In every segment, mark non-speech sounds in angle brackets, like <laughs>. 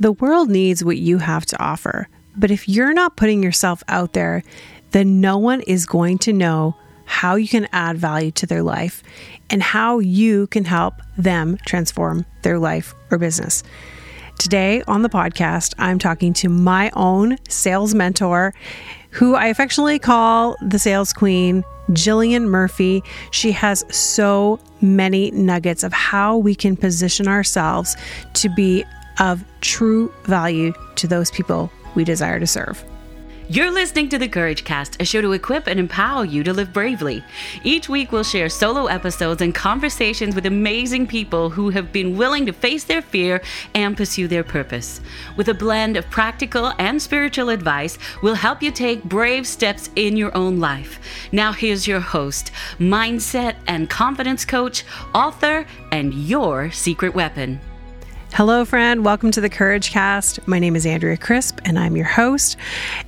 The world needs what you have to offer, but if you're not putting yourself out there, then no one is going to know how you can add value to their life and how you can help them transform their life or business. Today on the podcast, I'm talking to my own sales mentor, who I affectionately call the sales queen, Jillian Murphy. She has so many nuggets of how we can position ourselves to be of true value to those people we desire to serve. You're listening to the Courage Cast, a show to equip and empower you to live bravely. Each week, we'll share solo episodes and conversations with amazing people who have been willing to face their fear and pursue their purpose. With a blend of practical and spiritual advice, we'll help you take brave steps in your own life. Now, here's your host, mindset and confidence coach, author, and your secret weapon. Hello, friend. Welcome to the Courage Cast. My name is Andrea Crisp, and I'm your host.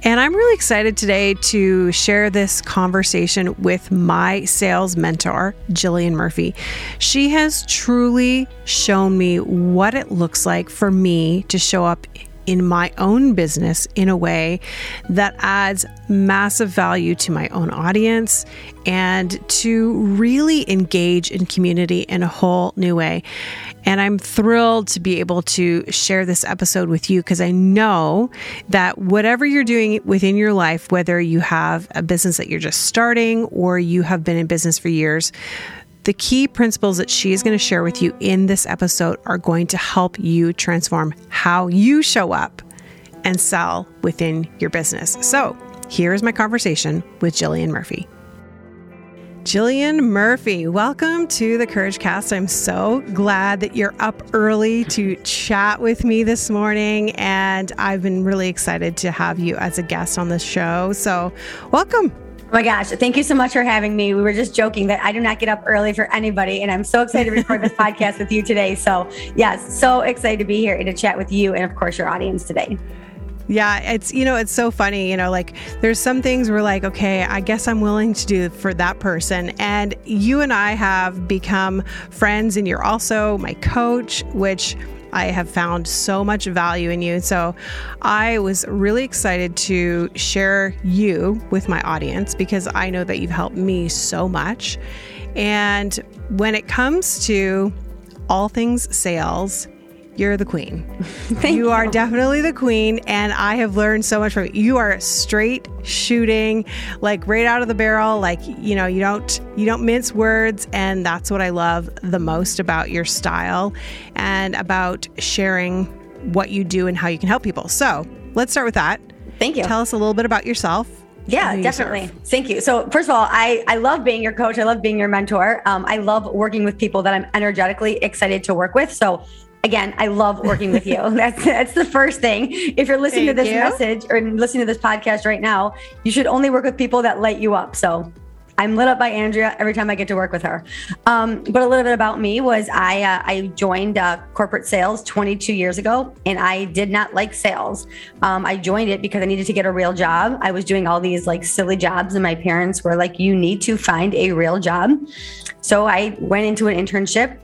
And I'm really excited today to share this conversation with my sales mentor, Jillian Murphy. She has truly shown me what it looks like for me to show up in my own business in a way that adds massive value to my own audience and to really engage in community in a whole new way. And I'm thrilled to be able to share this episode with you because I know that whatever you're doing within your life, whether you have a business that you're just starting or you have been in business for years, the key principles that she is going to share with you in this episode are going to help you transform how you show up and sell within your business. So, here's my conversation with Jillian Murphy. Jillian Murphy, welcome to the Courage Cast. I'm so glad that you're up early to chat with me this morning, and I've been really excited to have you as a guest on the show. So, welcome. Oh my gosh, thank you so much for having me. We were just joking that I do not get up early for anybody, and I'm so excited to record this <laughs> podcast with you today. So, yes, so excited to be here and to chat with you and, of course, your audience today. Yeah, it's you know, it's so funny, you know, like there's some things we're like, okay, I guess I'm willing to do for that person. And you and I have become friends and you're also my coach, which I have found so much value in you. So I was really excited to share you with my audience because I know that you've helped me so much. And when it comes to all things sales, you're the queen. <laughs> you are definitely the queen, and I have learned so much from you. You are straight shooting, like right out of the barrel. Like you know, you don't you don't mince words, and that's what I love the most about your style and about sharing what you do and how you can help people. So let's start with that. Thank you. Tell us a little bit about yourself. Yeah, definitely. Thank you. So, first of all, I, I love being your coach. I love being your mentor. Um, I love working with people that I'm energetically excited to work with. So, again, I love working with you. <laughs> That's that's the first thing. If you're listening Thank to this you. message or listening to this podcast right now, you should only work with people that light you up. So I'm lit up by Andrea every time I get to work with her. Um, but a little bit about me was I uh, I joined uh, corporate sales 22 years ago, and I did not like sales. Um, I joined it because I needed to get a real job. I was doing all these like silly jobs, and my parents were like, "You need to find a real job." So I went into an internship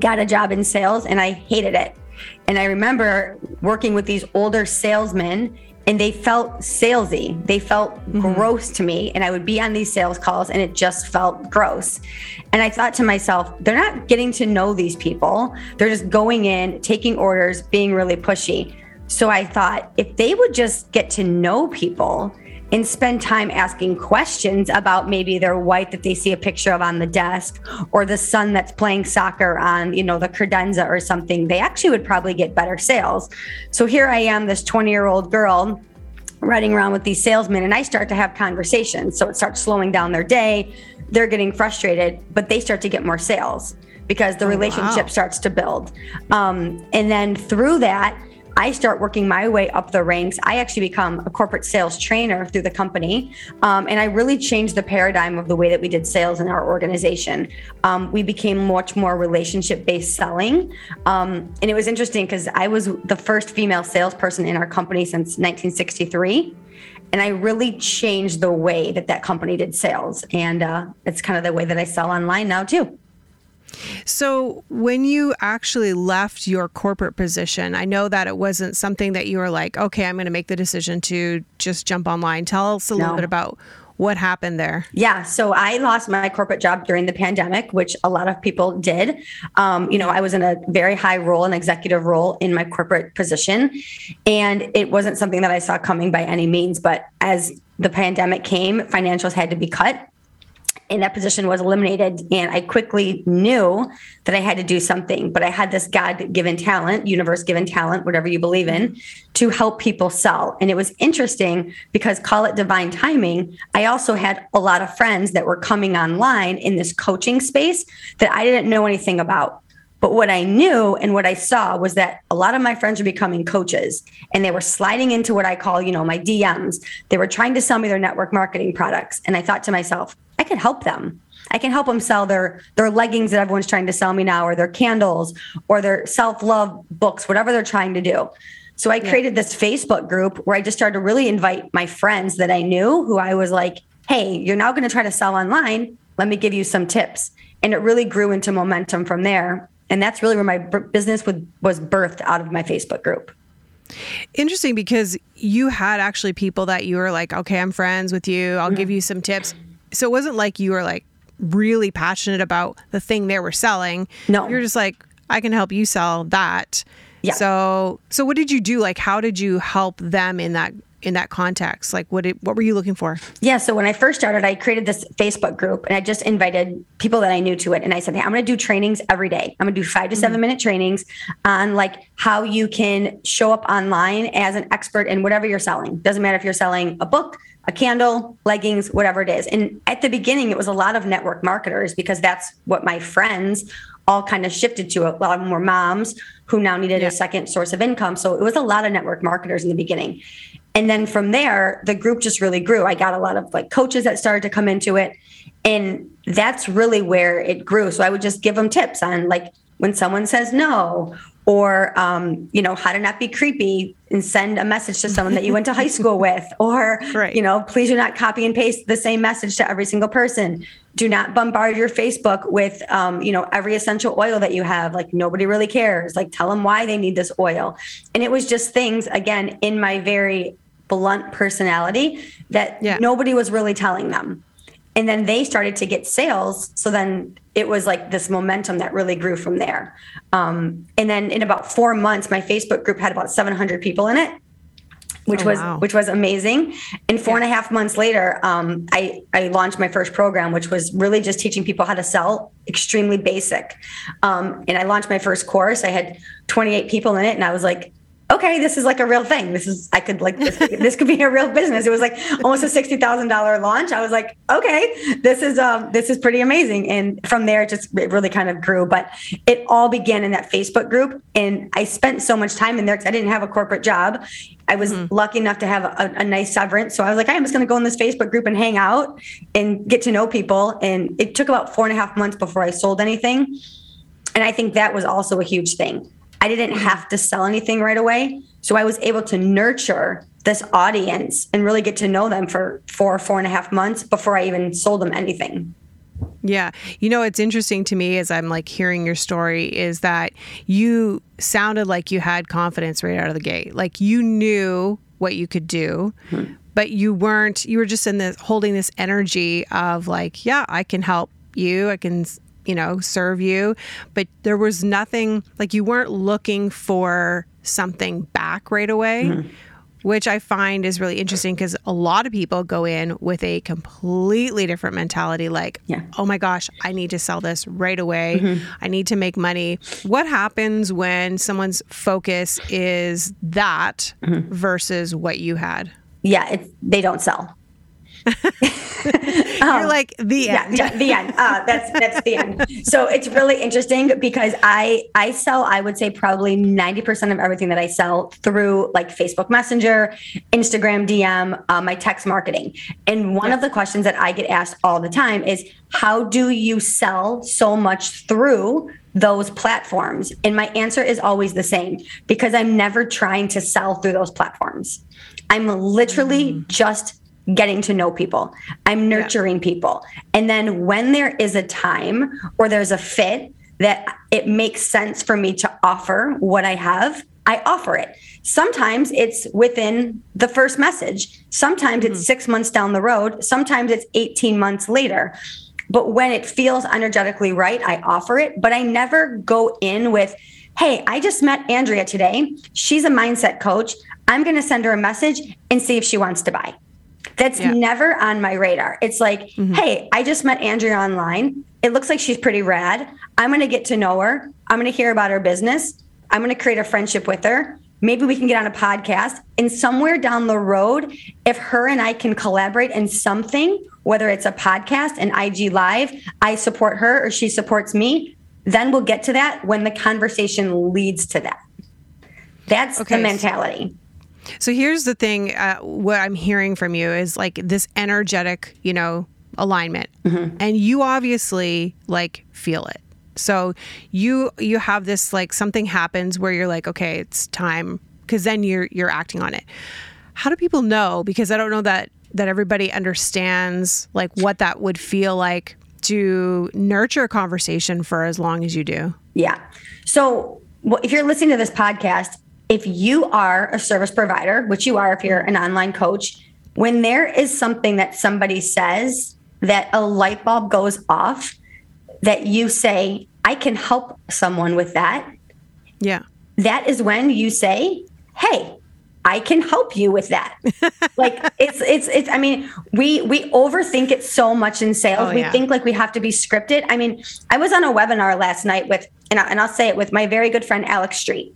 got a job in sales and I hated it. And I remember working with these older salesmen and they felt salesy. They felt mm-hmm. gross to me. And I would be on these sales calls and it just felt gross. And I thought to myself, they're not getting to know these people. They're just going in, taking orders, being really pushy. So I thought if they would just get to know people and spend time asking questions about maybe their wife that they see a picture of on the desk or the son that's playing soccer on, you know, the credenza or something, they actually would probably get better sales. So here I am, this 20 year old girl running around with these salesmen and I start to have conversations. So it starts slowing down their day. They're getting frustrated, but they start to get more sales because the oh, relationship wow. starts to build. Um, and then through that, I start working my way up the ranks. I actually become a corporate sales trainer through the company. Um, and I really changed the paradigm of the way that we did sales in our organization. Um, we became much more relationship based selling. Um, and it was interesting because I was the first female salesperson in our company since 1963 and I really changed the way that that company did sales. And uh, it's kind of the way that I sell online now too. So, when you actually left your corporate position, I know that it wasn't something that you were like, okay, I'm going to make the decision to just jump online. Tell us a no. little bit about what happened there? Yeah. So I lost my corporate job during the pandemic, which a lot of people did. Um, you know, I was in a very high role, an executive role in my corporate position. And it wasn't something that I saw coming by any means. But as the pandemic came, financials had to be cut and that position was eliminated. And I quickly knew that I had to do something, but I had this God given talent, universe given talent, whatever you believe in, to help people sell. And it was interesting because call it divine timing. I also had a lot of friends that were coming online in this coaching space that I didn't know anything about. But what I knew and what I saw was that a lot of my friends were becoming coaches and they were sliding into what I call, you know, my DMs. They were trying to sell me their network marketing products. And I thought to myself, I can help them. I can help them sell their their leggings that everyone's trying to sell me now, or their candles, or their self love books, whatever they're trying to do. So I created this Facebook group where I just started to really invite my friends that I knew, who I was like, "Hey, you're now going to try to sell online. Let me give you some tips." And it really grew into momentum from there. And that's really where my business would, was birthed out of my Facebook group. Interesting because you had actually people that you were like, okay, I'm friends with you. I'll mm-hmm. give you some tips so it wasn't like you were like really passionate about the thing they were selling. No. You're just like, I can help you sell that. Yeah. So so what did you do? Like how did you help them in that in that context? Like what did, what were you looking for? Yeah, so when I first started, I created this Facebook group and I just invited people that I knew to it and I said, "Hey, I'm going to do trainings every day. I'm going to do 5 to 7 mm-hmm. minute trainings on like how you can show up online as an expert in whatever you're selling. Doesn't matter if you're selling a book, a candle, leggings, whatever it is. And at the beginning, it was a lot of network marketers because that's what my friends all kind of shifted to. A lot of them were moms who now needed yeah. a second source of income. So it was a lot of network marketers in the beginning. And then from there, the group just really grew. I got a lot of like coaches that started to come into it. And that's really where it grew. So I would just give them tips on like when someone says no or um, you know how to not be creepy and send a message to someone that you went to high school with <laughs> or right. you know please do not copy and paste the same message to every single person. Do not bombard your facebook with um, you know every essential oil that you have. Like nobody really cares. Like tell them why they need this oil. And it was just things again in my very blunt personality that yeah. nobody was really telling them and then they started to get sales. So then it was like this momentum that really grew from there. Um, and then in about four months my facebook group had about 700 people in it which oh, was wow. which was amazing. And four yeah. and a half months later um, I, I launched my first program which was really just teaching people how to sell extremely basic. Um, and i launched my first course. I had 28 people in it. And i was like okay, this is like a real thing. This is I could like this, this could be a real business. It was like almost a sixty thousand dollar launch. I was like, okay, this is um this is pretty amazing. And from there, it just it really kind of grew. But it all began in that Facebook group, and I spent so much time in there because I didn't have a corporate job. I was mm-hmm. lucky enough to have a, a, nice severance. So I was like, I'm just going to go in this Facebook group and hang out and get to know people. And it took about four and a half months before I sold anything. And I think that was also a huge thing. I didn't have to sell anything right away. So I was able to nurture this audience and really get to know them for four, four and a half months before I even sold them anything. Yeah. You know, it's interesting to me as I'm like hearing your story is that you sounded like you had confidence right out of the gate. Like you knew what you could do, mm-hmm. but you weren't, you were just in this holding this energy of like, yeah, I can help you. I can you know, serve you. But there was nothing like you weren't looking for something back right away. Mm-hmm. Which I find is really interesting because a lot of people go in with a completely different mentality like, yeah. oh my gosh, I need to sell this right away. Mm-hmm. I need to make money. What happens when someone's focus is that mm-hmm. versus what you had? Yeah, they don't sell. <laughs> You're um, like the end. Yeah, yeah the end. Uh, that's that's the end. So it's really interesting because I I sell I would say probably ninety percent of everything that I sell through like Facebook Messenger, Instagram DM, uh, my text marketing. And one yeah. of the questions that I get asked all the time is how do you sell so much through those platforms? And my answer is always the same because I'm never trying to sell through those platforms. I'm literally mm. just getting to know people. I'm nurturing yeah. people. And then when there is a time or there's a fit that it makes sense for me to offer what I have, I offer it. Sometimes it's within the first message. Sometimes mm-hmm. it's six months down the road. Sometimes it's 18 months later. But when it feels energetically right, I offer it. But I never go in with, hey, I just met Andrea today. She's a mindset coach. I'm going to send her a message and see if she wants to buy. That's yeah. never on my radar. It's like, mm-hmm. hey, I just met Andrea online. It looks like she's pretty rad. I'm going to get to know her. I'm going to hear about her business. I'm going to create a friendship with her. Maybe we can get on a podcast. And somewhere down the road, if her and I can collaborate in something, whether it's a podcast, an IG live, I support her or she supports me, then we'll get to that when the conversation leads to that. That's okay. the mentality. So here's the thing uh, what I'm hearing from you is like this energetic, you know, alignment. Mm-hmm. And you obviously like feel it. So you you have this like something happens where you're like, okay, it's time because then you're you're acting on it. How do people know? Because I don't know that that everybody understands like what that would feel like to nurture a conversation for as long as you do. Yeah. So well, if you're listening to this podcast, if you are a service provider, which you are if you're an online coach, when there is something that somebody says that a light bulb goes off, that you say, I can help someone with that. Yeah. That is when you say, Hey, I can help you with that. <laughs> like it's it's it's I mean, we we overthink it so much in sales. Oh, we yeah. think like we have to be scripted. I mean, I was on a webinar last night with and, I, and I'll say it with my very good friend Alex Street.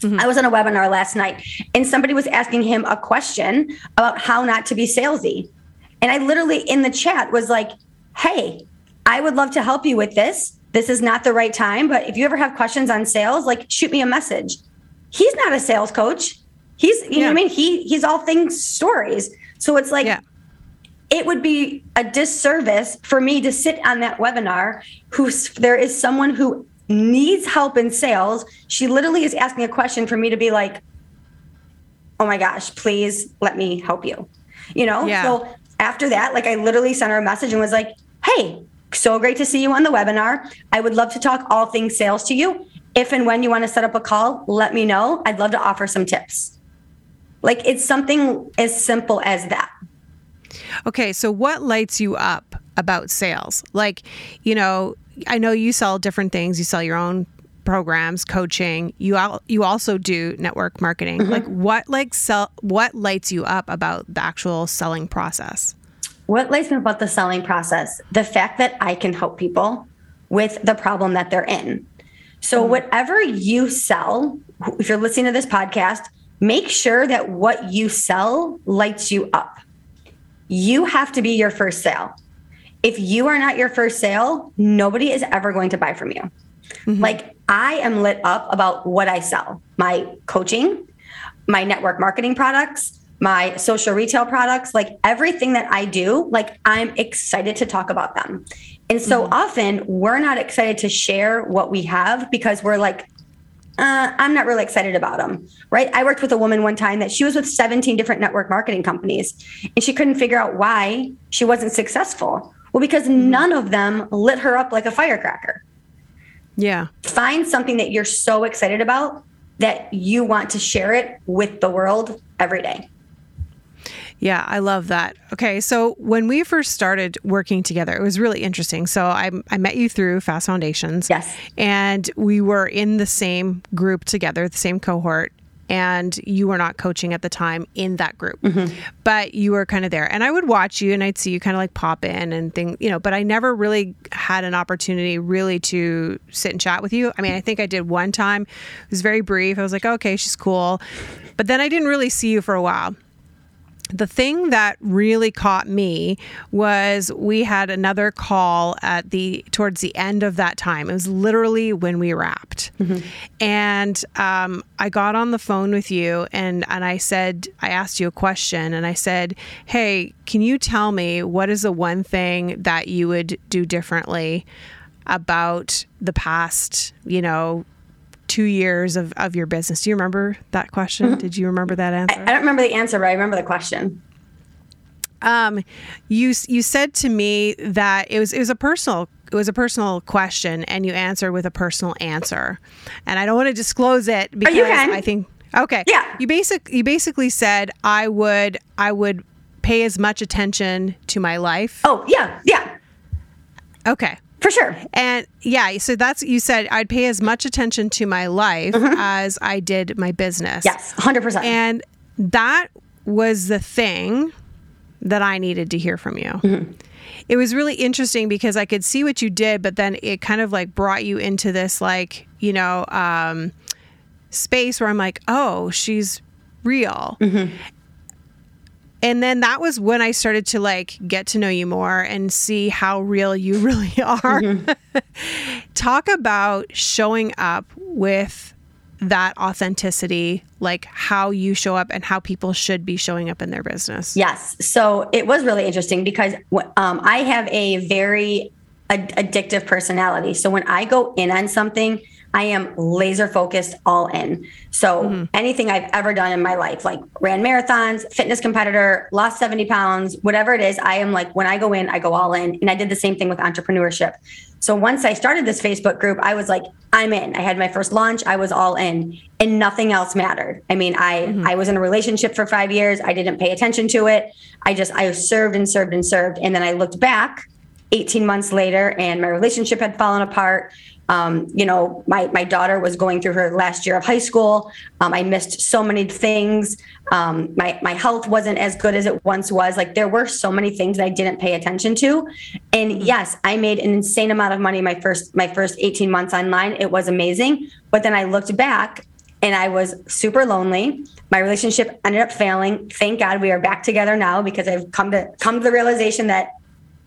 Mm-hmm. I was on a webinar last night and somebody was asking him a question about how not to be salesy. And I literally in the chat was like, "Hey, I would love to help you with this. This is not the right time, but if you ever have questions on sales, like shoot me a message." He's not a sales coach. He's you yeah. know what I mean? He he's all things stories. So it's like yeah. it would be a disservice for me to sit on that webinar who's there is someone who needs help in sales. She literally is asking a question for me to be like, oh my gosh, please let me help you. You know? Yeah. So after that, like I literally sent her a message and was like, hey, so great to see you on the webinar. I would love to talk all things sales to you. If and when you want to set up a call, let me know. I'd love to offer some tips. Like it's something as simple as that. Okay, so what lights you up about sales? Like, you know, I know you sell different things. You sell your own programs, coaching. You al- you also do network marketing. Mm-hmm. Like what like sell what lights you up about the actual selling process? What lights me up about the selling process? The fact that I can help people with the problem that they're in. So mm-hmm. whatever you sell, if you're listening to this podcast, make sure that what you sell lights you up. You have to be your first sale if you are not your first sale, nobody is ever going to buy from you. Mm-hmm. Like I am lit up about what I sell my coaching, my network marketing products, my social retail products, like everything that I do, like I'm excited to talk about them. And so mm-hmm. often we're not excited to share what we have because we're like, uh, I'm not really excited about them, right? I worked with a woman one time that she was with 17 different network marketing companies and she couldn't figure out why she wasn't successful. Well, because mm-hmm. none of them lit her up like a firecracker. Yeah. Find something that you're so excited about that you want to share it with the world every day. Yeah, I love that. Okay, so when we first started working together, it was really interesting. So I, I met you through Fast Foundations. Yes. And we were in the same group together, the same cohort and you were not coaching at the time in that group, mm-hmm. but you were kind of there. And I would watch you and I'd see you kind of like pop in and thing, you know, but I never really had an opportunity really to sit and chat with you. I mean, I think I did one time. It was very brief. I was like, okay, she's cool. But then I didn't really see you for a while the thing that really caught me was we had another call at the towards the end of that time. It was literally when we wrapped, mm-hmm. and um, I got on the phone with you and and I said I asked you a question and I said, "Hey, can you tell me what is the one thing that you would do differently?" about the past, you know, two years of, of your business. Do you remember that question? Mm-hmm. Did you remember that answer? I, I, don't remember the answer, but I remember the question. Um, you you said to me that it was it was a personal it was a personal question and you answered with a personal answer. And I don't want to disclose it because I think okay. Yeah. You basic you basically said I would I would pay as much attention to my life. Oh, yeah. Yeah. Okay. For sure. And yeah, so that's you said I'd pay as much attention to my life mm-hmm. as I did my business. Yes, 100%. And that was the thing that I needed to hear from you. Mm-hmm. It was really interesting because I could see what you did, but then it kind of like brought you into this like, you know, um, space where I'm like, oh, she's real. Mm-hmm. And then that was when I started to like get to know you more and see how real you <laughs> really are. Mm-hmm. <laughs> Talk about showing up with that authenticity, like how you show up and how people should be showing up in their business. Yes. So it was really interesting because um, I have a very ad- addictive personality. So when I go in on something, I am laser focused, all in. So mm-hmm. anything I've ever done in my life, like ran marathons, fitness competitor, lost 70 pounds, whatever it is, I am like, when I go in, I go all in. And I did the same thing with entrepreneurship. So once I started this Facebook group, I was like, I'm in. I had my first launch, I was all in, and nothing else mattered. I mean, I mm-hmm. I was in a relationship for 5 years, I didn't pay attention to it. I just I served and served and served and then I looked back 18 months later and my relationship had fallen apart um, you know, my my daughter was going through her last year of high school. Um, I missed so many things. Um, my my health wasn't as good as it once was. Like there were so many things that I didn't pay attention to. And mm-hmm. yes, I made an insane amount of money my first my first 18 months online. It was amazing. But then I looked back and I was super lonely. My relationship ended up failing. Thank God we are back together now because I've come to come to the realization that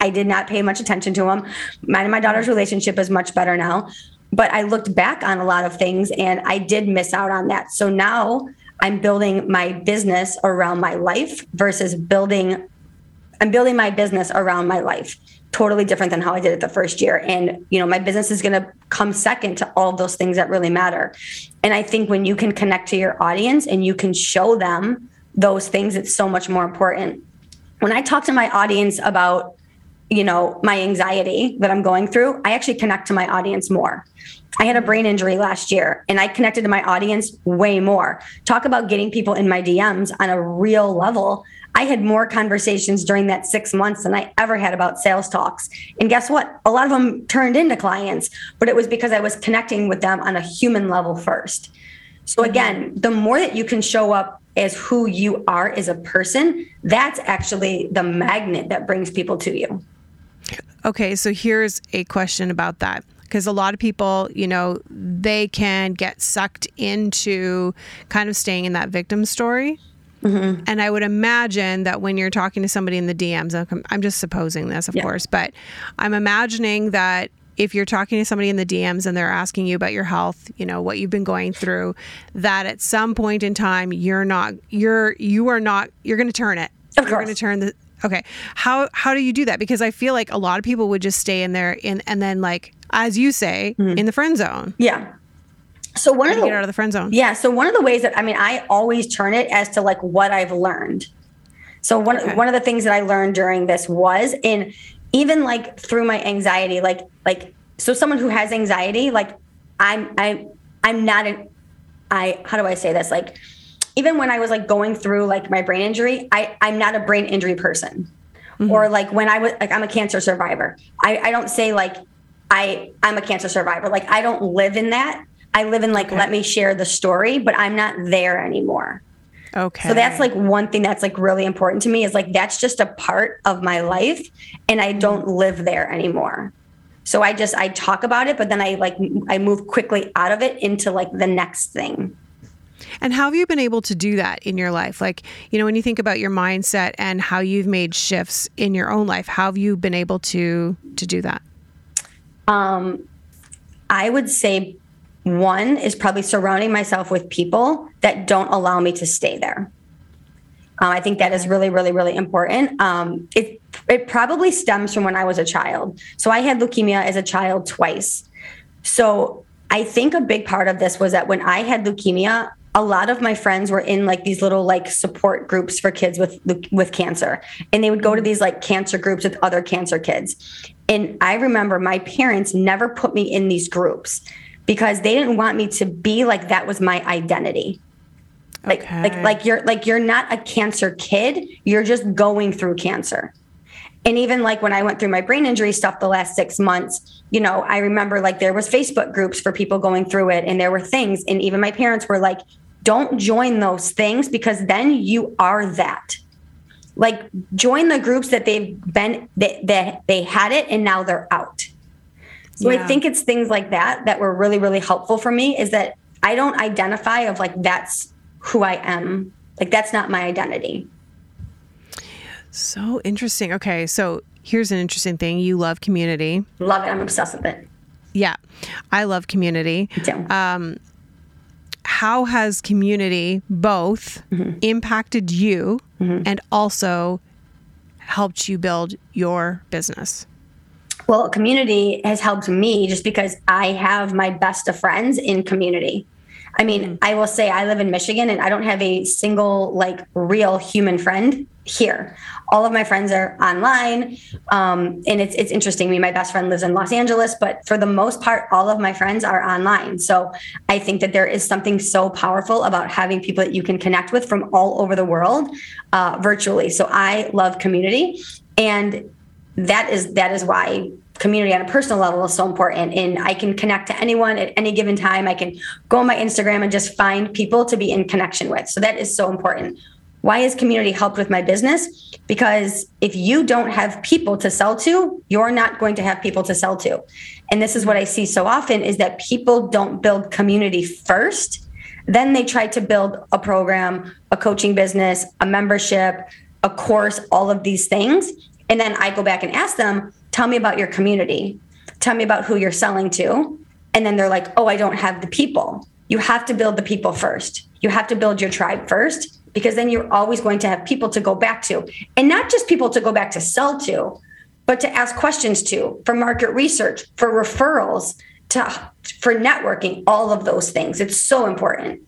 I did not pay much attention to him. Mine and my daughter's relationship is much better now. But I looked back on a lot of things and I did miss out on that. So now I'm building my business around my life versus building I'm building my business around my life. Totally different than how I did it the first year. And, you know, my business is going to come second to all those things that really matter. And I think when you can connect to your audience and you can show them those things, it's so much more important. When I talk to my audience about you know, my anxiety that I'm going through, I actually connect to my audience more. I had a brain injury last year and I connected to my audience way more. Talk about getting people in my DMs on a real level. I had more conversations during that six months than I ever had about sales talks. And guess what? A lot of them turned into clients, but it was because I was connecting with them on a human level first. So, mm-hmm. again, the more that you can show up as who you are as a person, that's actually the magnet that brings people to you. Okay, so here's a question about that. Because a lot of people, you know, they can get sucked into kind of staying in that victim story. Mm-hmm. And I would imagine that when you're talking to somebody in the DMs, I'm just supposing this, of yeah. course, but I'm imagining that if you're talking to somebody in the DMs and they're asking you about your health, you know, what you've been going through, that at some point in time you're not you're you are not you're going to turn it. Of you're going to turn the Okay. How how do you do that? Because I feel like a lot of people would just stay in there in and then like as you say mm-hmm. in the friend zone. Yeah. So one of the get out of the friend zone. Yeah. So one of the ways that I mean I always turn it as to like what I've learned. So one okay. one of the things that I learned during this was in even like through my anxiety, like like so someone who has anxiety, like I'm I I'm not an I how do I say this? Like even when I was like going through like my brain injury, I, I'm not a brain injury person. Mm-hmm. Or like when I was like I'm a cancer survivor. I, I don't say like I I'm a cancer survivor. Like I don't live in that. I live in like okay. let me share the story, but I'm not there anymore. Okay. So that's like one thing that's like really important to me is like that's just a part of my life and I don't mm-hmm. live there anymore. So I just I talk about it but then I like I move quickly out of it into like the next thing. And how have you been able to do that in your life? Like, you know, when you think about your mindset and how you've made shifts in your own life, how have you been able to to do that? Um, I would say one is probably surrounding myself with people that don't allow me to stay there. Uh, I think that is really, really, really important. Um, it it probably stems from when I was a child. So I had leukemia as a child twice. So I think a big part of this was that when I had leukemia, a lot of my friends were in like these little like support groups for kids with with cancer and they would go to these like cancer groups with other cancer kids And I remember my parents never put me in these groups because they didn't want me to be like that was my identity. Like Okay. like like you're like you're not a cancer kid, you're just going through cancer. And even like when I went through my brain injury stuff the last 6 months, you know, I remember like there was Facebook groups for people going through it and there were things and even my parents were like don't join those things because then you are that like join the groups that they've been that, that they had it and now they're out so Yeah. i think it's things like that that were really really helpful for me is that i don't identify of like that's who i am like that's not my identity So interesting. Okay, so here's an interesting thing. You love community. love it i'm obsessed with it Yeah, I love community. Me too. Uh, How has community both Mm-hmm. impacted you and also helped you build your business? Well, community has helped me just because I have my best of friends in community. I mean, I will say I live in Michigan and I don't have a single like real human friend here. All of my friends are online, um, and it's it's interesting. I mean, my best friend lives in Los Angeles, but for the most part, all of my friends are online. So I think that there is something so powerful about having people that you can connect with from all over the world uh, virtually. So I love community, and that is that is why community on a personal level is so important. And i can connect to anyone at any given time. I can go on my instagram and just find people to be in connection with. So that is so important. Why has community helped with my business? Because if you don't have people to sell to you're not going to have people to sell to. And this is what i see so often is that people don't build community first. Then they try to build a program a coaching business a membership a course all of these things. And then I go back and ask them, tell me about your community. Tell me about who you're selling to. And then they're like, oh, I don't have the people. You have to build the people first. You have to build your tribe first because then you're always going to have people to go back to. And not just people to go back to sell to, but to ask questions to, for market research, for referrals, to for networking, all of those things. It's so important.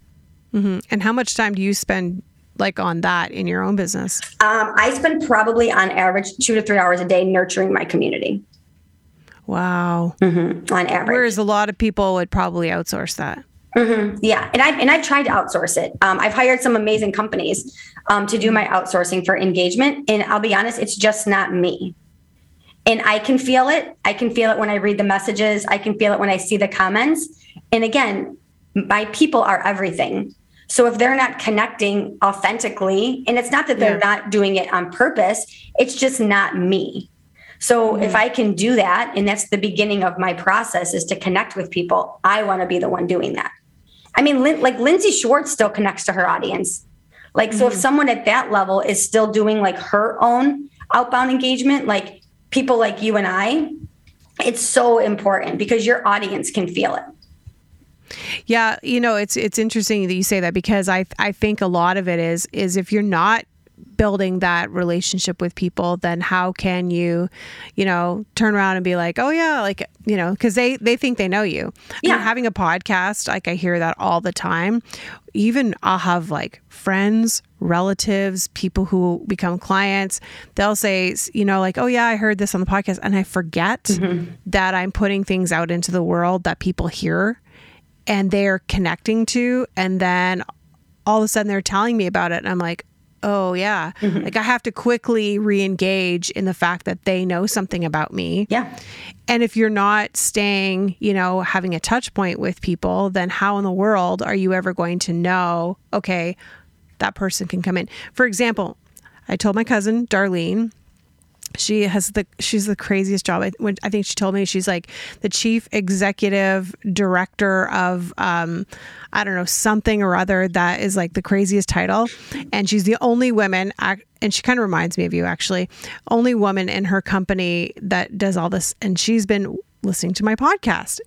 Mm-hmm. And how much time do you spend like on that in your own business? Um, I spend probably on average two to three hours a day nurturing my community Wow. on average. Whereas a lot of people would probably outsource that. Yeah, and I've and I've tried to outsource it. Um, I've hired some amazing companies um, to do my outsourcing for engagement, and I'll be honest, it's just not me. And I can feel it. I can feel it when I read the messages. I can feel it when I see the comments. And again, my people are everything. So if they're not connecting authentically, and it's not that they're Yeah. not doing it on purpose, it's just not me. So if I can do that, and that's the beginning of my process is to connect with people, I want to be the one doing that. I mean, like Lindsay Schwartz still connects to her audience. Like, so if mm-hmm. someone at that level is still doing like her own outbound engagement, like people like you and I, it's so important because your audience can feel it. Yeah, you know, it's it's interesting that you say that because I I think a lot of it is is if you're not building that relationship with people, then how can you, you know, turn around and be like, oh yeah, like you know, because they they think they know you. I mean, Yeah. having a podcast, like I hear that all the time. Even I'll have like friends, relatives, people who become clients. They'll say, you know, like, oh yeah, I heard this on the podcast, and I forget mm-hmm. that I'm putting things out into the world that people hear and they're connecting to and then all of a sudden they're telling me about it and I'm like, "Oh yeah." Mm-hmm. Like I have to quickly re-engage in the fact that they know something about me. Yeah. And if you're not staying, you know, having a touch point with people, then how in the world are you ever going to know, okay, that person can come in. For example, I told my cousin Darlene she has the she's the craziest job. I, when, I think she told me she's like the chief executive director of um, I don't know something or other that is like the craziest title, and she's the only woman. And she kind of reminds me of you actually, only woman in her company that does all this, and she's been listening to my podcast.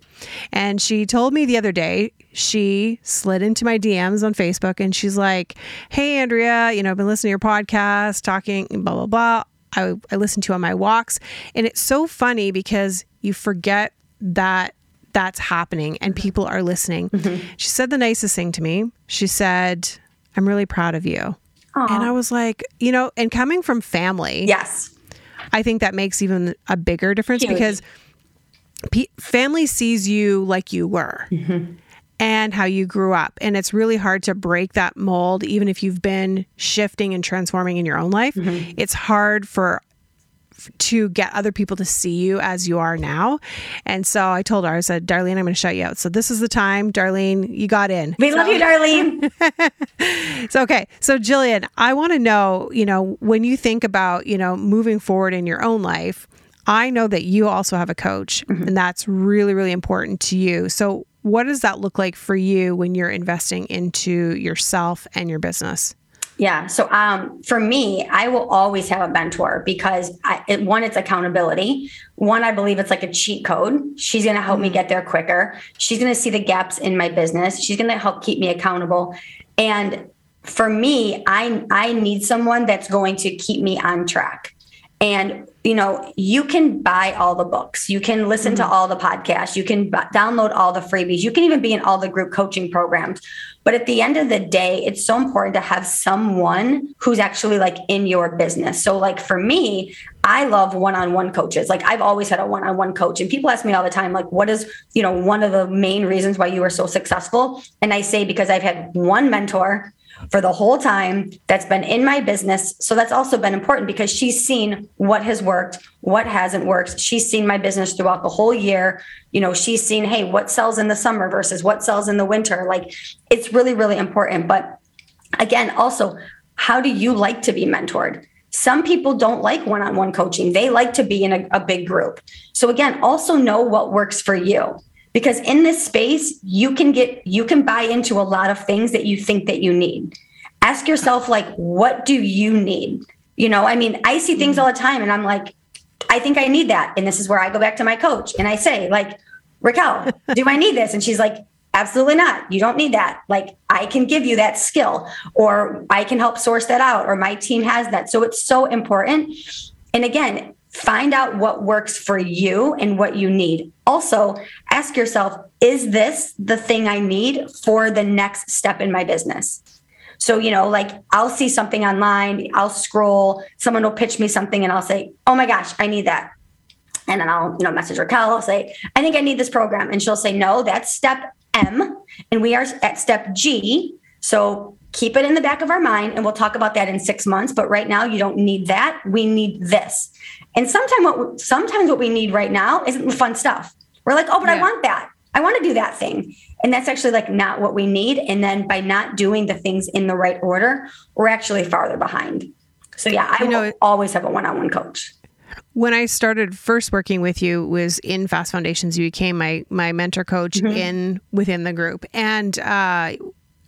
And she told me the other day she slid into my DMs on Facebook and she's like, "Hey Andrea, you know I've been listening to your podcast, talking blah blah blah." I, I listen to on my walks. And it's so funny because you forget that that's happening and mm-hmm. people are listening. Mm-hmm. She said the nicest thing to me. She said, I'm really proud of you. And I was like, you know, and coming from family, Yes. I think that makes even a bigger difference Huge. because pe- family sees you like you were. Mm-hmm. And how you grew up. And it's really hard to break that mold, even if you've been shifting and transforming in your own life. Mm-hmm. It's hard for to get other people to see you as you are now. And so I told her, I said, Darlene, I'm going to shut you out. So this is the time, Darlene, you got in. We love you, Darlene. <laughs> So, okay. So, Jillian, I want to know, you know, when you think about, you know, moving forward in your own life, I know that you also have a coach, mm-hmm. and that's really, really important to you. So, what does that look like for you when you're investing into yourself and your business? Yeah. So um, for me, I will always have a mentor because I, it, one, it's accountability. One, I believe it's like a cheat code. She's going to help me get there quicker. She's going to see the gaps in my business. She's going to help keep me accountable. And for me, I I need someone that's going to keep me on track. And you know, you can buy all the books, you can listen to mm-hmm. all the podcasts, you can b- download all the freebies, you can even be in all the group coaching programs. But at the end of the day, it's so important to have someone who's actually like in your business. So, like for me, I love one-on-one coaches. Like I've always had a one-on-one coach, and people ask me all the time, like, what is you know one of the main reasons why you are so successful? And I say because I've had one mentor for the whole time that's been in my business. So that's also been important because she's seen what has worked, what hasn't worked. She's seen my business throughout the whole year. You know, she's seen, hey, what sells in the summer versus what sells in the winter. Like it's really, really important. But again, also, how do you like to be mentored? Some people don't like one on one coaching, they like to be in a, a big group. So, again, also know what works for you because in this space you can get you can buy into a lot of things that you think that you need. Ask yourself like what do you need? You know i mean i see things mm-hmm. all the time and i'm like i think i need that. And this is where i go back to my coach and i say like raquel do i need this? And she's like absolutely not. You don't need that. Like i can give you that skill or i can help source that out or my team has that. So it's so important. And again find out what works for you and what you need. Also, ask yourself is this the thing I need for the next step in my business? So, you know, like I'll see something online, I'll scroll, someone will pitch me something, and I'll say, oh my gosh, I need that. And then I'll, you know, message Raquel, I'll say, I think I need this program. And she'll say, no, that's step M, and we are at step G. So keep it in the back of our mind, and we'll talk about that in six months. But right now, you don't need that. We need this. And sometimes what sometimes what we need right now isn't the fun stuff. We're like, oh, but I want that. I want to do that thing. And that's actually like not what we need. And then by not doing the things in the right order, we're actually farther behind. So yeah, I You know, will always have a one-on-one coach. when I started first working with you was in Fast Foundations. You became my my mentor coach in within the group, and uh,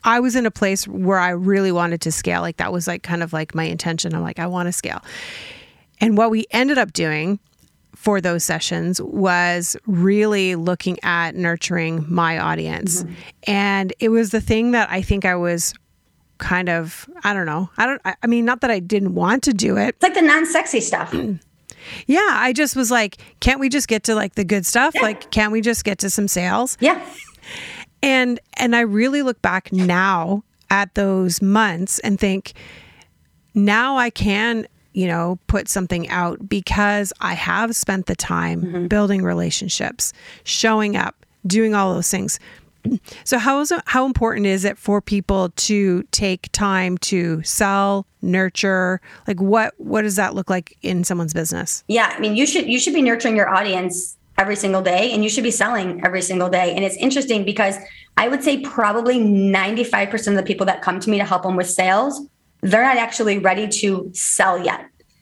I was in a place where I really wanted to scale. Like that was like kind of like my intention. I'm like I want to scale, and what we ended up doing for those sessions was really looking at nurturing my audience, mm-hmm. and it was the thing that I think I was kind of I don't know I don't I mean not that I didn't want to do it It's like the non-sexy stuff. <clears throat> yeah, I just was like, can't we just get to like the good stuff? Like, can't we just get to some sales? Yeah. And and I really look back now at those months and think now I can, you know, put something out because I have spent the time mm-hmm. building relationships, showing up, doing all those things. So how is it, how important is it for people to take time to sell, nurture? Like what what does that look like in someone's business? Yeah, I mean, you should you should be nurturing your audience every single day, and you should be selling every single day. And it's interesting because I would say probably ninety five percent of the people that come to me to help them with sales, they're not actually ready to sell yet.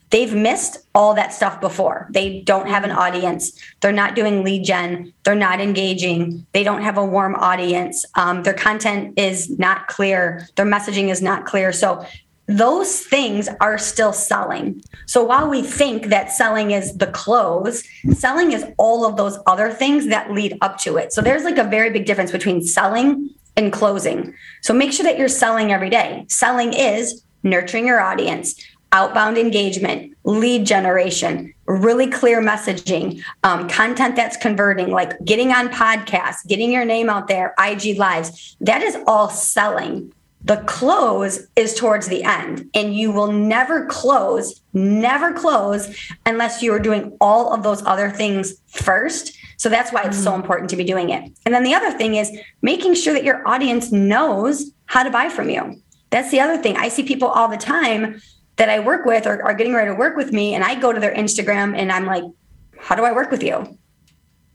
They've missed all that stuff before. They don't have an audience. They're not doing lead gen. They're not engaging. They don't have a warm audience. Um, their content is not clear. Their messaging is not clear. So those things are still selling. So while we think that selling is the close, selling is all of those other things that lead up to it. So there's like a very big difference between selling and closing. So make sure that you're selling every day. Selling is nurturing your audience, outbound engagement, lead generation, really clear messaging, um, content that's converting, like getting on podcasts, getting your name out there, IG lives. That is all selling. The close is towards the end, and you will never close, never close unless you are doing all of those other things first. So that's why it's so mm-hmm. important to be doing it. And then the other thing is making sure that your audience knows how to buy from you. That's the other thing. I see people all the time that I work with or are getting ready to work with me, and I go to their Instagram and I'm like, how do I work with you?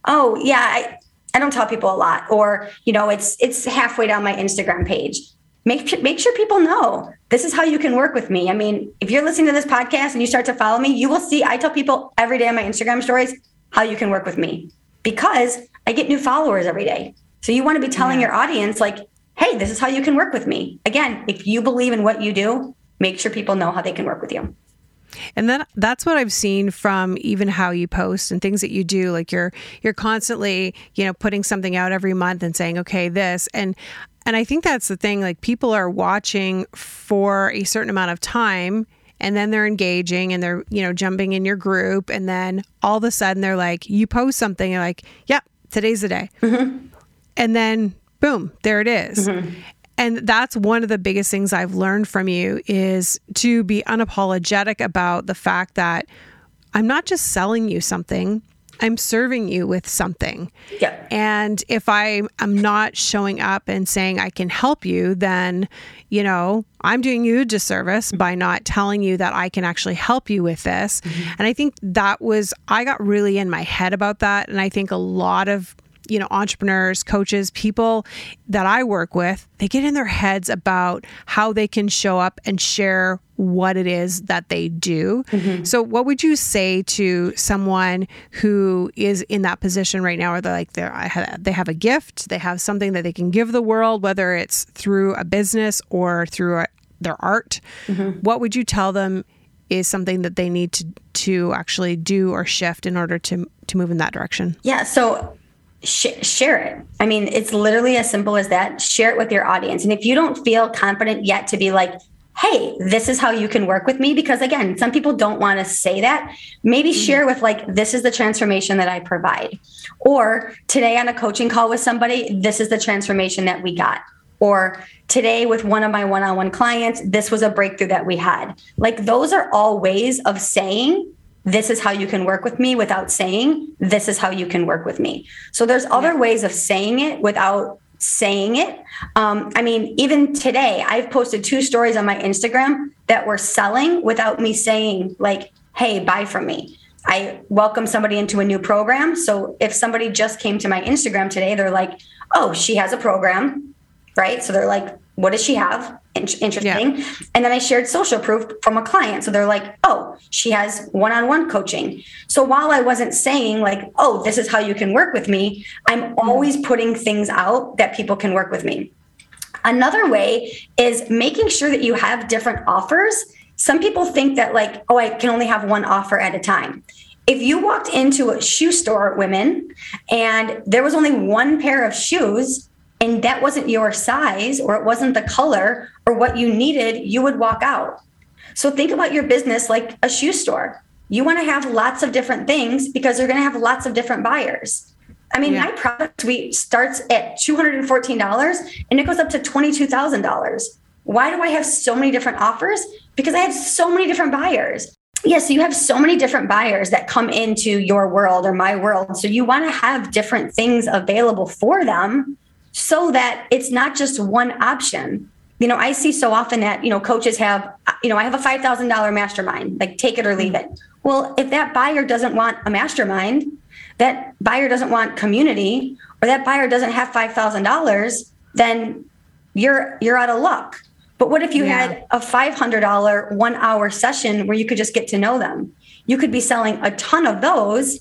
Oh, yeah, I, I don't tell people a lot. Or, you know, it's it's halfway down my Instagram page. Make make sure people know this is how you can work with me. I mean, if you're listening to this podcast and you start to follow me, you will see I tell people every day on my Instagram stories how you can work with me because I get new followers every day. So you want to be telling yeah. your audience like, "Hey, this is how you can work with me." Again, if you believe in what you do, make sure people know how they can work with you. And then that's what I've seen from even how you post and things that you do. Like you're you're constantly, you know, putting something out every month and saying, okay, this. And and I think that's the thing. Like people are watching for a certain amount of time and then they're engaging and they're, you know, jumping in your group. And then all of a sudden they're like, you post something, and like, yep, today's the day. Mm-hmm. And then boom, there it is. Mm-hmm. And that's one of the biggest things I've learned from you is to be unapologetic about the fact that I'm not just selling you something, I'm serving you with something. Yeah. And if I am not showing up and saying I can help you, then, you know, I'm doing you a disservice by not telling you that I can actually help you with this. Mm-hmm. And I think that was, I got really in my head about that. And I think a lot of you know, entrepreneurs, coaches, people that I work with, they get in their heads about how they can show up and share what it is that they do. Mm-hmm. So, what would you say to someone who is in that position right now, or they're like they're they have a gift, they have something that they can give the world, whether it's through a business or through a, their art? Mm-hmm. What would you tell them is something that they need to to actually do or shift in order to to move in that direction? Yeah. So sh- share it. I mean, it's literally as simple as that. Share it with your audience. And if you don't feel confident yet to be like, hey, this is how you can work with me, because again, some people don't want to say that. Maybe mm-hmm. share with like, this is the transformation that I provide. Or today on a coaching call with somebody, this is the transformation that we got. Or today with one of my one on one clients, this was a breakthrough that we had. Like, those are all ways of saying, this is how you can work with me without saying this is how you can work with me. So there's other ways of saying it without saying it. Um, i mean even today i've posted two stories on my instagram that were selling without me saying like hey buy from me. I welcome somebody into a new program. So if somebody just came to my instagram today they're like oh she has a program right? So they're like what does she have interesting. Yeah. And then I shared social proof from a client. So they're like, oh, she has one on one coaching. So while I wasn't saying, like, oh, this is how you can work with me, I'm mm-hmm. always putting things out that people can work with me. Another way is making sure that you have different offers. Some people think that, like, oh, I can only have one offer at a time. If you walked into a shoe store, women, and there was only one pair of shoes, and that wasn't your size or it wasn't the color or what you needed, you would walk out. So think about your business like a shoe store. You want to have lots of different things because you're going to have lots of different buyers. I mean, yeah. my product suite starts at $214 and it goes up to $22,000. Why do I have so many different offers? Because I have so many different buyers. Yes, yeah, so you have so many different buyers that come into your world or my world. So you want to have different things available for them so that it's not just one option. You know, I see so often that, you know, coaches have, you know, I have a $5,000 mastermind, like take it or leave it. Well, if that buyer doesn't want a mastermind, that buyer doesn't want community, or that buyer doesn't have $5,000, then you're you're out of luck. But what if you yeah. had a $500 one hour session where you could just get to know them? You could be selling a ton of those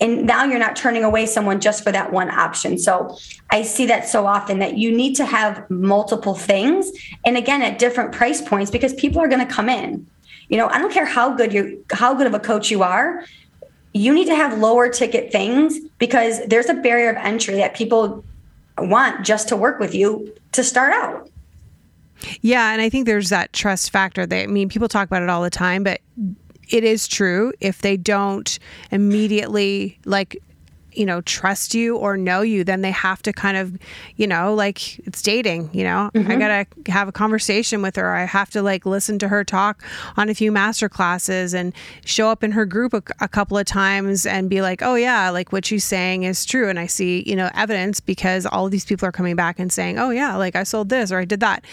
and now you're not turning away someone just for that one option. So i see that so often that you need to have multiple things and again at different price points because people are going to come in. You know i don't care how good you how good of a coach you are you need to have lower ticket things because there's a barrier of entry that people want just to work with you to start out. Yeah and i think there's that trust factor that i mean people talk about it all the time but it is true if they don't immediately like you know trust you or know you then they have to kind of you know like it's dating you know? Mm-hmm. i gotta have a conversation with her. I have to like listen to her talk on a few master classes and show up in her group a, a couple of times and be like oh yeah like what she's saying is true. And i see you know evidence because all these people are coming back and saying oh yeah like i sold this or i did that.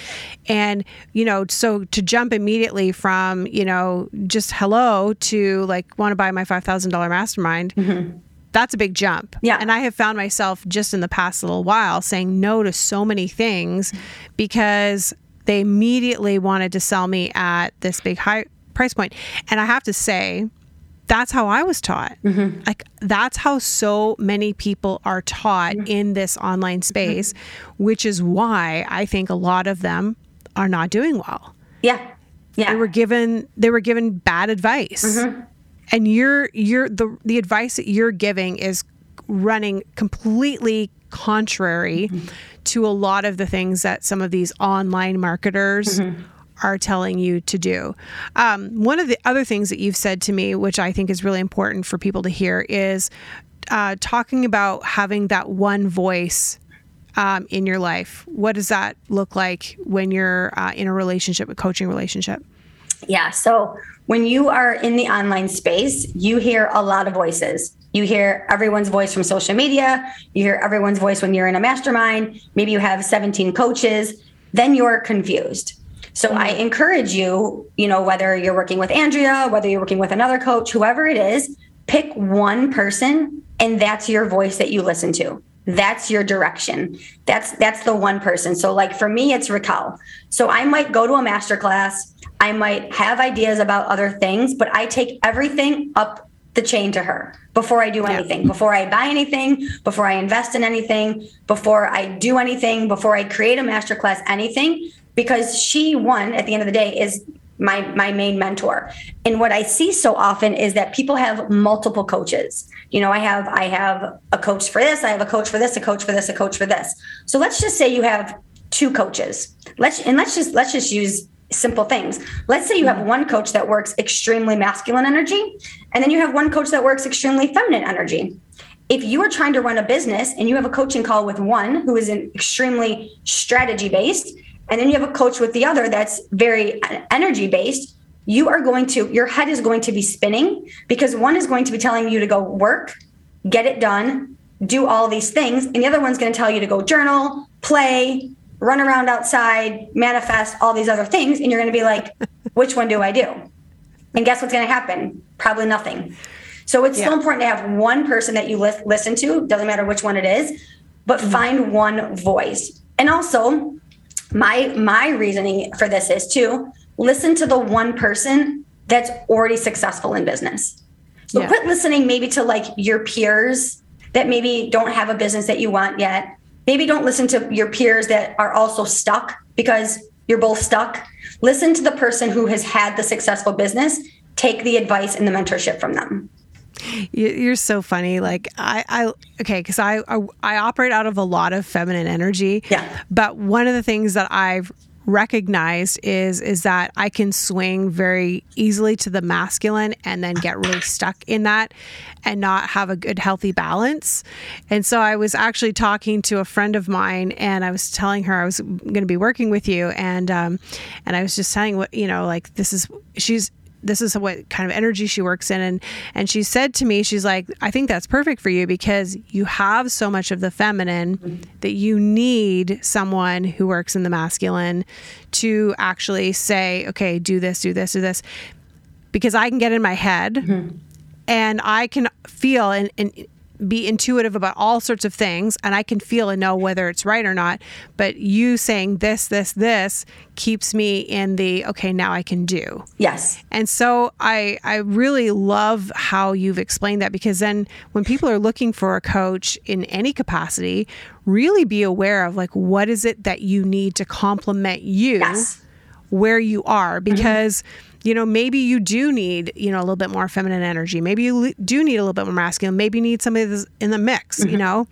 And you know so to jump immediately from you know just hello to like want to buy my $5000 mastermind mm-hmm that's a big jump. Yeah. And I have found myself just in the past little while saying no to so many things because they immediately wanted to sell me at this big high price point. And I have to say, that's how I was taught. Mm-hmm. Like that's how so many people are taught mm-hmm. in this online space, mm-hmm. which is why I think a lot of them are not doing well. Yeah. Yeah. They were given they were given bad advice. And you're you're the the advice that you're giving is running completely contrary mm-hmm. to a lot of the things that some of these online marketers mm-hmm. are telling you to do. Um, one of the other things that you've said to me, which I think is really important for people to hear, is uh, talking about having that one voice um, in your life. What does that look like when you're uh, in a relationship, a coaching relationship? Yeah. So when you are in the online space, you hear a lot of voices. You hear everyone's voice from social media. You hear everyone's voice when you're in a mastermind. Maybe you have 17 coaches. Then you're confused. So mm-hmm. I encourage you, you know, whether you're working with Andrea, whether you're working with another coach, whoever it is, pick one person and that's your voice that you listen to that's your direction. That's that's the one person. So like for me it's raquel. So i might go to a master class i might have ideas about other things but i take everything up the chain to her before i do yeah. anything before i buy anything before i invest in anything before i do anything before i create a master class anything because she one at the end of the day is my my main mentor. And what i see so often is that people have multiple coaches. You know i have i have a coach for this i have a coach for this a coach for this a coach for this. So let's just say you have two coaches. Let's and let's just let's just use simple things. Let's say you have one coach that works extremely masculine energy and then you have one coach that works extremely feminine energy. If you are trying to run a business and you have a coaching call with one who is an extremely strategy based and then you have a coach with the other that's very energy based, you are going to, your head is going to be spinning because one is going to be telling you to go work, get it done, do all these things. And the other one's going to tell you to go journal, play, run around outside, manifest, all these other things. And you're going to be like, <laughs> which one do I do? And guess what's going to happen? Probably nothing. So it's yeah. so important to have one person that you li- listen to, doesn't matter which one it is, but mm-hmm. find one voice. And also, my my reasoning for this is to listen to the one person that's already successful in business. So yeah. quit listening maybe to like your peers that maybe don't have a business that you want yet. Maybe don't listen to your peers that are also stuck because you're both stuck. Listen to the person who has had the successful business. Take the advice and the mentorship from them. You're so funny. Like I, I okay, because I, I, I operate out of a lot of feminine energy. Yeah. But one of the things that I've recognized is is that I can swing very easily to the masculine and then get really stuck in that and not have a good healthy balance. And so I was actually talking to a friend of mine and I was telling her I was going to be working with you and um and I was just saying what you know like this is she's this is what kind of energy she works in and and she said to me she's like I think that's perfect for you because you have so much of the feminine that you need someone who works in the masculine to actually say okay do this do this do this because I can get in my head mm-hmm. and I can feel and, and be intuitive about all sorts of things and I can feel and know whether it's right or not. But you saying this, this, this keeps me in the okay, now I can do. Yes. And so I I really love how you've explained that because then when people are looking for a coach in any capacity, really be aware of like what is it that you need to complement you yes. where you are mm-hmm. because mm-hmm you know, maybe you do need, you know, a little bit more feminine energy. Maybe you do need a little bit more masculine. Maybe you need somebody that's in the mix, mm-hmm. you know?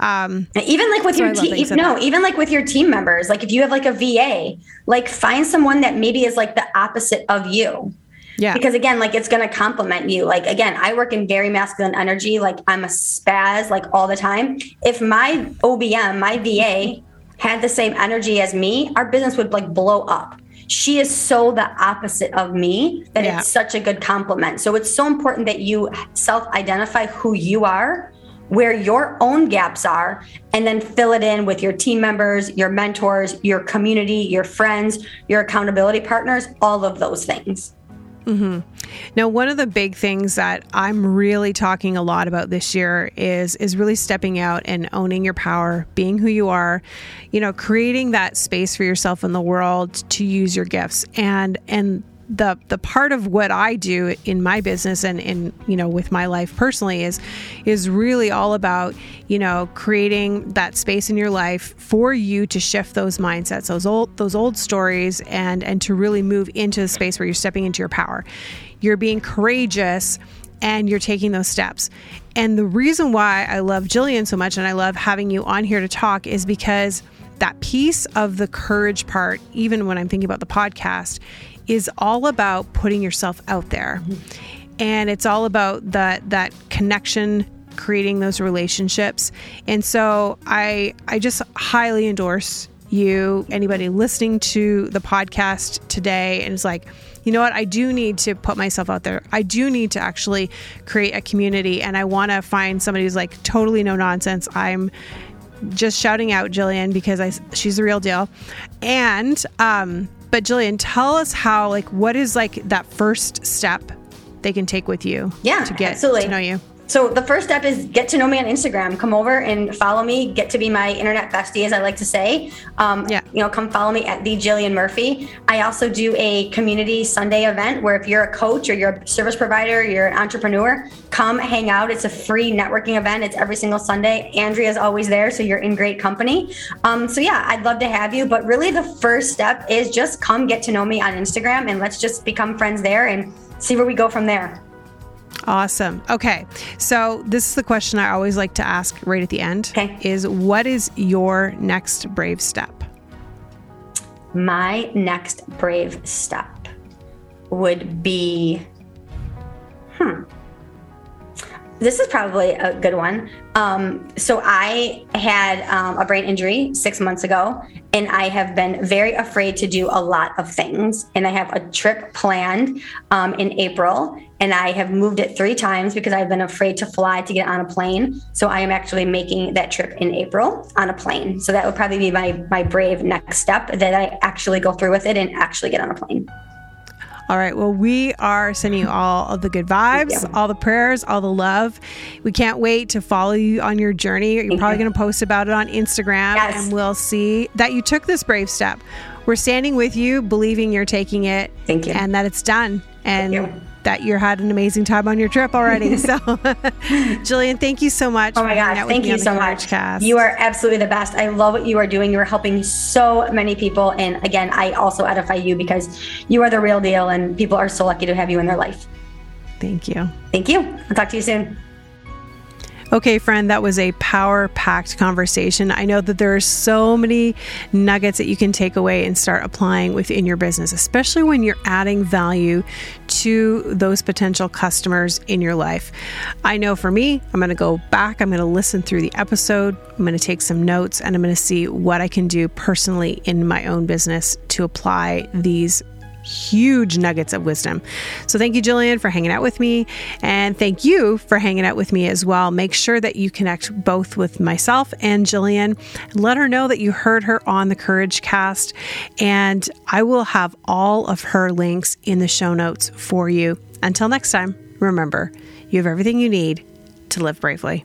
Um, even like with so your team, no, even like with your team members, like if you have like a VA, like find someone that maybe is like the opposite of you. Yeah. Because again, like it's going to complement you. Like again, I work in very masculine energy. Like I'm a spaz like all the time. If my OBM, my VA had the same energy as me, our business would like blow up. She is so the opposite of me that Yeah. it's such a good compliment. So it's so important that you self identify who you are, where your own gaps are, and then fill it in with your team members, your mentors, your community, your friends, your accountability partners, all of those things. Mm-hmm. Now, one of the big things that I'm really talking a lot about this year is is really stepping out and owning your power, being who you are, you know, creating that space for yourself in the world to use your gifts. And and the the part of what I do in my business and in you know with my life personally is is really all about you know creating that space in your life for you to shift those mindsets those old those old stories and and to really move into the space where you're stepping into your power. You're being courageous and you're taking those steps. And the reason why I love Jillian so much and I love having you on here to talk is because that piece of the courage part even when I'm thinking about the podcast is all about putting yourself out there. And it's all about that that connection creating those relationships. And so I I just highly endorse you anybody listening to the podcast today and is like you know what I do need to put myself out there. I do need to actually create a community and I want to find somebody who's like totally no nonsense. I'm just shouting out Jillian because I she's the real deal. And um but Jillian, tell us how like what is like that first step they can take with you Yeah, to get absolutely. to know you. So the first step is get to know me on Instagram. Come over and follow me. Get to be my internet bestie, as I like to say. Um, Yeah. You know, come follow me at the Jillian Murphy. I also do a community Sunday event where if you're a coach or you're a service provider, you're an entrepreneur, come hang out. It's a free networking event. It's every single Sunday. Andrea's always there, so you're in great company. Um, so yeah, I'd love to have you. But really, the first step is just come get to know me on Instagram and let's just become friends there and see where we go from there. Awesome. Okay. So this is the question I always like to ask right at the end Okay. is what is your next brave step? my next brave step would be hmm this is probably a good one. Um, so i had um, a brain injury six months ago and i have been very afraid to do a lot of things. And i have a trip planned um, in april and i have moved it three times because i've been afraid to fly to get on a plane. So i am actually making that trip in april on a plane. So that would probably be my my brave next step that i actually go through with it and actually get on a plane All right. Well, we are sending you all of the good vibes, all the prayers, all the love. We can't wait to follow you on your journey. You're probably you. going to post about it on Instagram Yes. and we'll see that you took this brave step. We're standing with you, believing you're taking it Thank you. and that it's done and you. That you had an amazing time on your trip already. <laughs> so, <laughs> Jillian, thank you so much. Oh my gosh, thank you so much. You are absolutely the best. I love what you are doing. You're helping so many people. And again, I also edify you because you are the real deal and people are so lucky to have you in their life. Thank you. Thank you. I'll talk to you soon. Okay, friend, that was a power packed conversation. I know that there are so many nuggets that you can take away and start applying within your business, especially when you're adding value to those potential customers in your life. I know for me, I'm going to go back, I'm going to listen through the episode, I'm going to take some notes, and I'm going to see what I can do personally in my own business to apply these huge nuggets of wisdom. So thank you, Jillian, for hanging out with me. And thank you for hanging out with me as well. Make sure that you connect both with myself and Jillian. Let her know that you heard her on the Courage Cast. And I will have all of her links in the show notes for you. Until next time, remember, you have everything you need to live bravely.